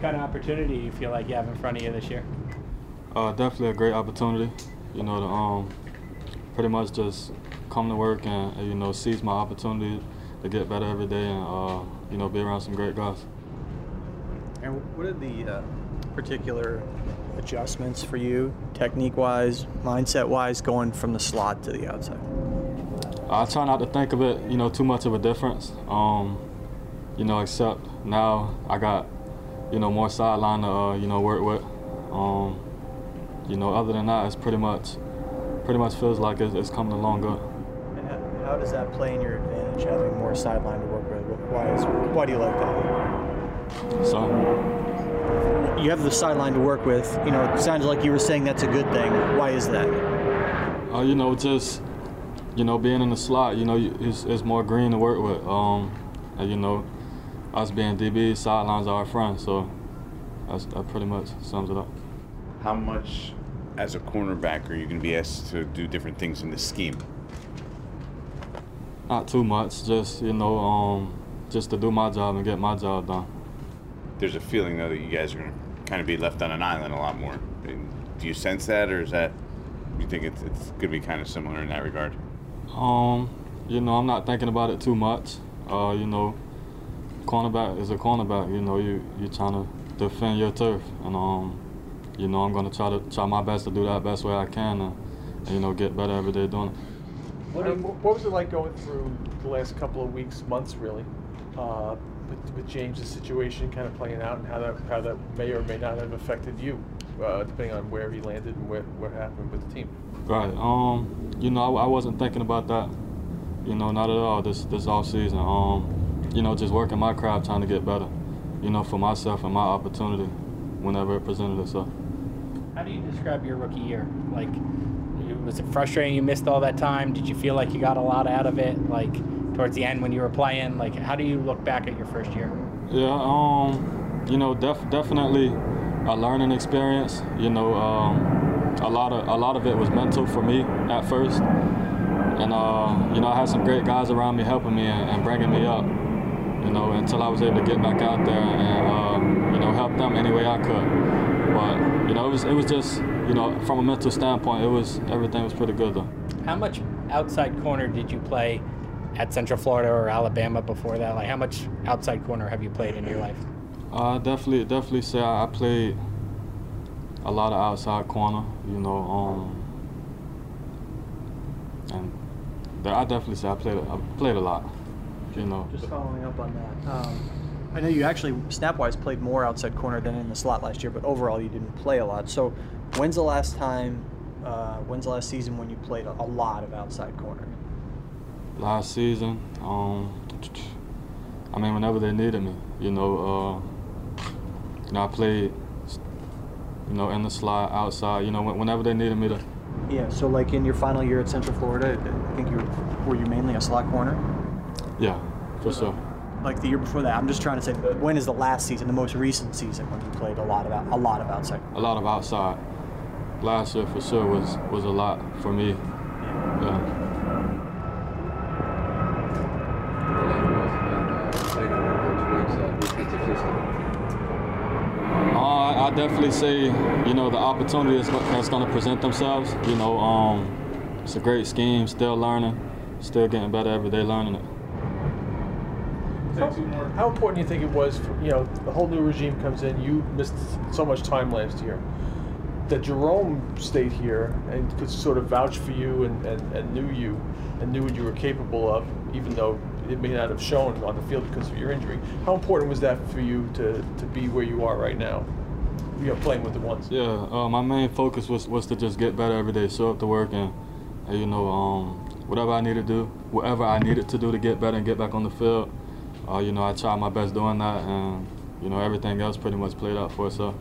kind of opportunity do you feel like you have in front of you this year? Uh, definitely a great opportunity. You know, to um, pretty much just come to work and, and, you know seize my opportunity to get better every day and uh, you know be around some great guys. And what are the uh, particular adjustments for you, technique-wise, mindset-wise, going from the slot to the outside? I try not to think of it, you know, too much of a difference. Um, you know, except now I got, you know, more sideline to, uh, you know, work with. Um, you know, other than that, it's pretty much, pretty much feels like it's, it's coming along good. And how, does that play in your advantage, having more sideline to work with? Why is, why do you like that? So. You have the sideline to work with. You know, it sounds like you were saying that's a good thing. Why is that? Uh, you know, just you know, being in the slot, you know, it's, it's more green to work with. Um, and, you know, us being DB, sidelines are our friends, so that pretty much sums it up. How much, as a cornerback, are you going to be asked to do different things in the scheme? Not too much, just, you know, um, just to do my job and get my job done. There's a feeling, though, that you guys are going to kind of be left on an island a lot more. I mean, do you sense that, or is that, you think it's, it's going to be kind of similar in that regard? Um, you know, I'm not thinking about it too much. Uh, you know, cornerback is a cornerback. You know, you you trying to defend your turf, and um, you know, I'm gonna try to try my best to do that best way I can, and, and you know, get better every day doing it. What, what was it like going through the last couple of weeks, months, really, uh, with, with James' situation kind of playing out, and how that how that may or may not have affected you, uh, depending on where he landed and where, what happened with the team? Right. Um, you know, I, I, wasn't thinking about that. You know, not at all. This this off season. Um, you know, just working my craft, trying to get better. You know, for myself and my opportunity, whenever it presented itself. How do you describe your rookie year? Like, was it frustrating you missed all that time? Did you feel like you got a lot out of it? Like towards the end when you were playing? Like, how do you look back at your first year? Yeah. Um, you know, def- definitely a learning experience. You know. Um, a lot of a lot of it was mental for me at first, and uh, you know I had some great guys around me helping me and, and, bringing me up. You know until I was able to get back out there and uh, you know help them any way I could. But you know it was it was just you know from a mental standpoint it was everything was pretty good though. How much outside corner did you play at Central Florida or Alabama before that? Like how much outside corner have you played in your life? Uh, definitely definitely say I played a lot of outside corner, you know. Um, and I definitely say I played I played a lot, you know. Just following up on that. Um, I know you actually snap-wise played more outside corner than in the slot last year, but overall you didn't play a lot. So, when's the last time? Uh, when's the last season when you played a, a lot of outside corner? Last season, um, I mean, whenever they needed me, you know. Uh, you know, I played you know, in the slot, outside, you know, whenever they needed me to. Yeah, so like in your final year at Central Florida, I think you were, were you mainly a slot corner? Yeah, for sure. Like the year before that, I'm just trying to say, when is the last season, the most recent season when you played a lot of a lot of outside? A lot of outside. Last year for sure was was a lot for me. yeah. yeah. I definitely say, you know, the opportunity is, that's going to present themselves. You know, um, it's a great scheme, still learning, still getting better every day learning it. How, how important do you think it was, for, you know, the whole new regime comes in, you missed so much time last year, that Jerome stayed here and could sort of vouch for you and, and, and knew you and knew what you were capable of, even though it may not have shown on the field because of your injury. How important was that for you to, to be where you are right now? you know, playing with the ones? Yeah, uh, my main focus was, was to just get better every day, show up to work, and, and you know, um, whatever I needed to do, whatever I needed to do to get better and get back on the field, uh, you know, I tried my best doing that, and you know, everything else pretty much played out for itself.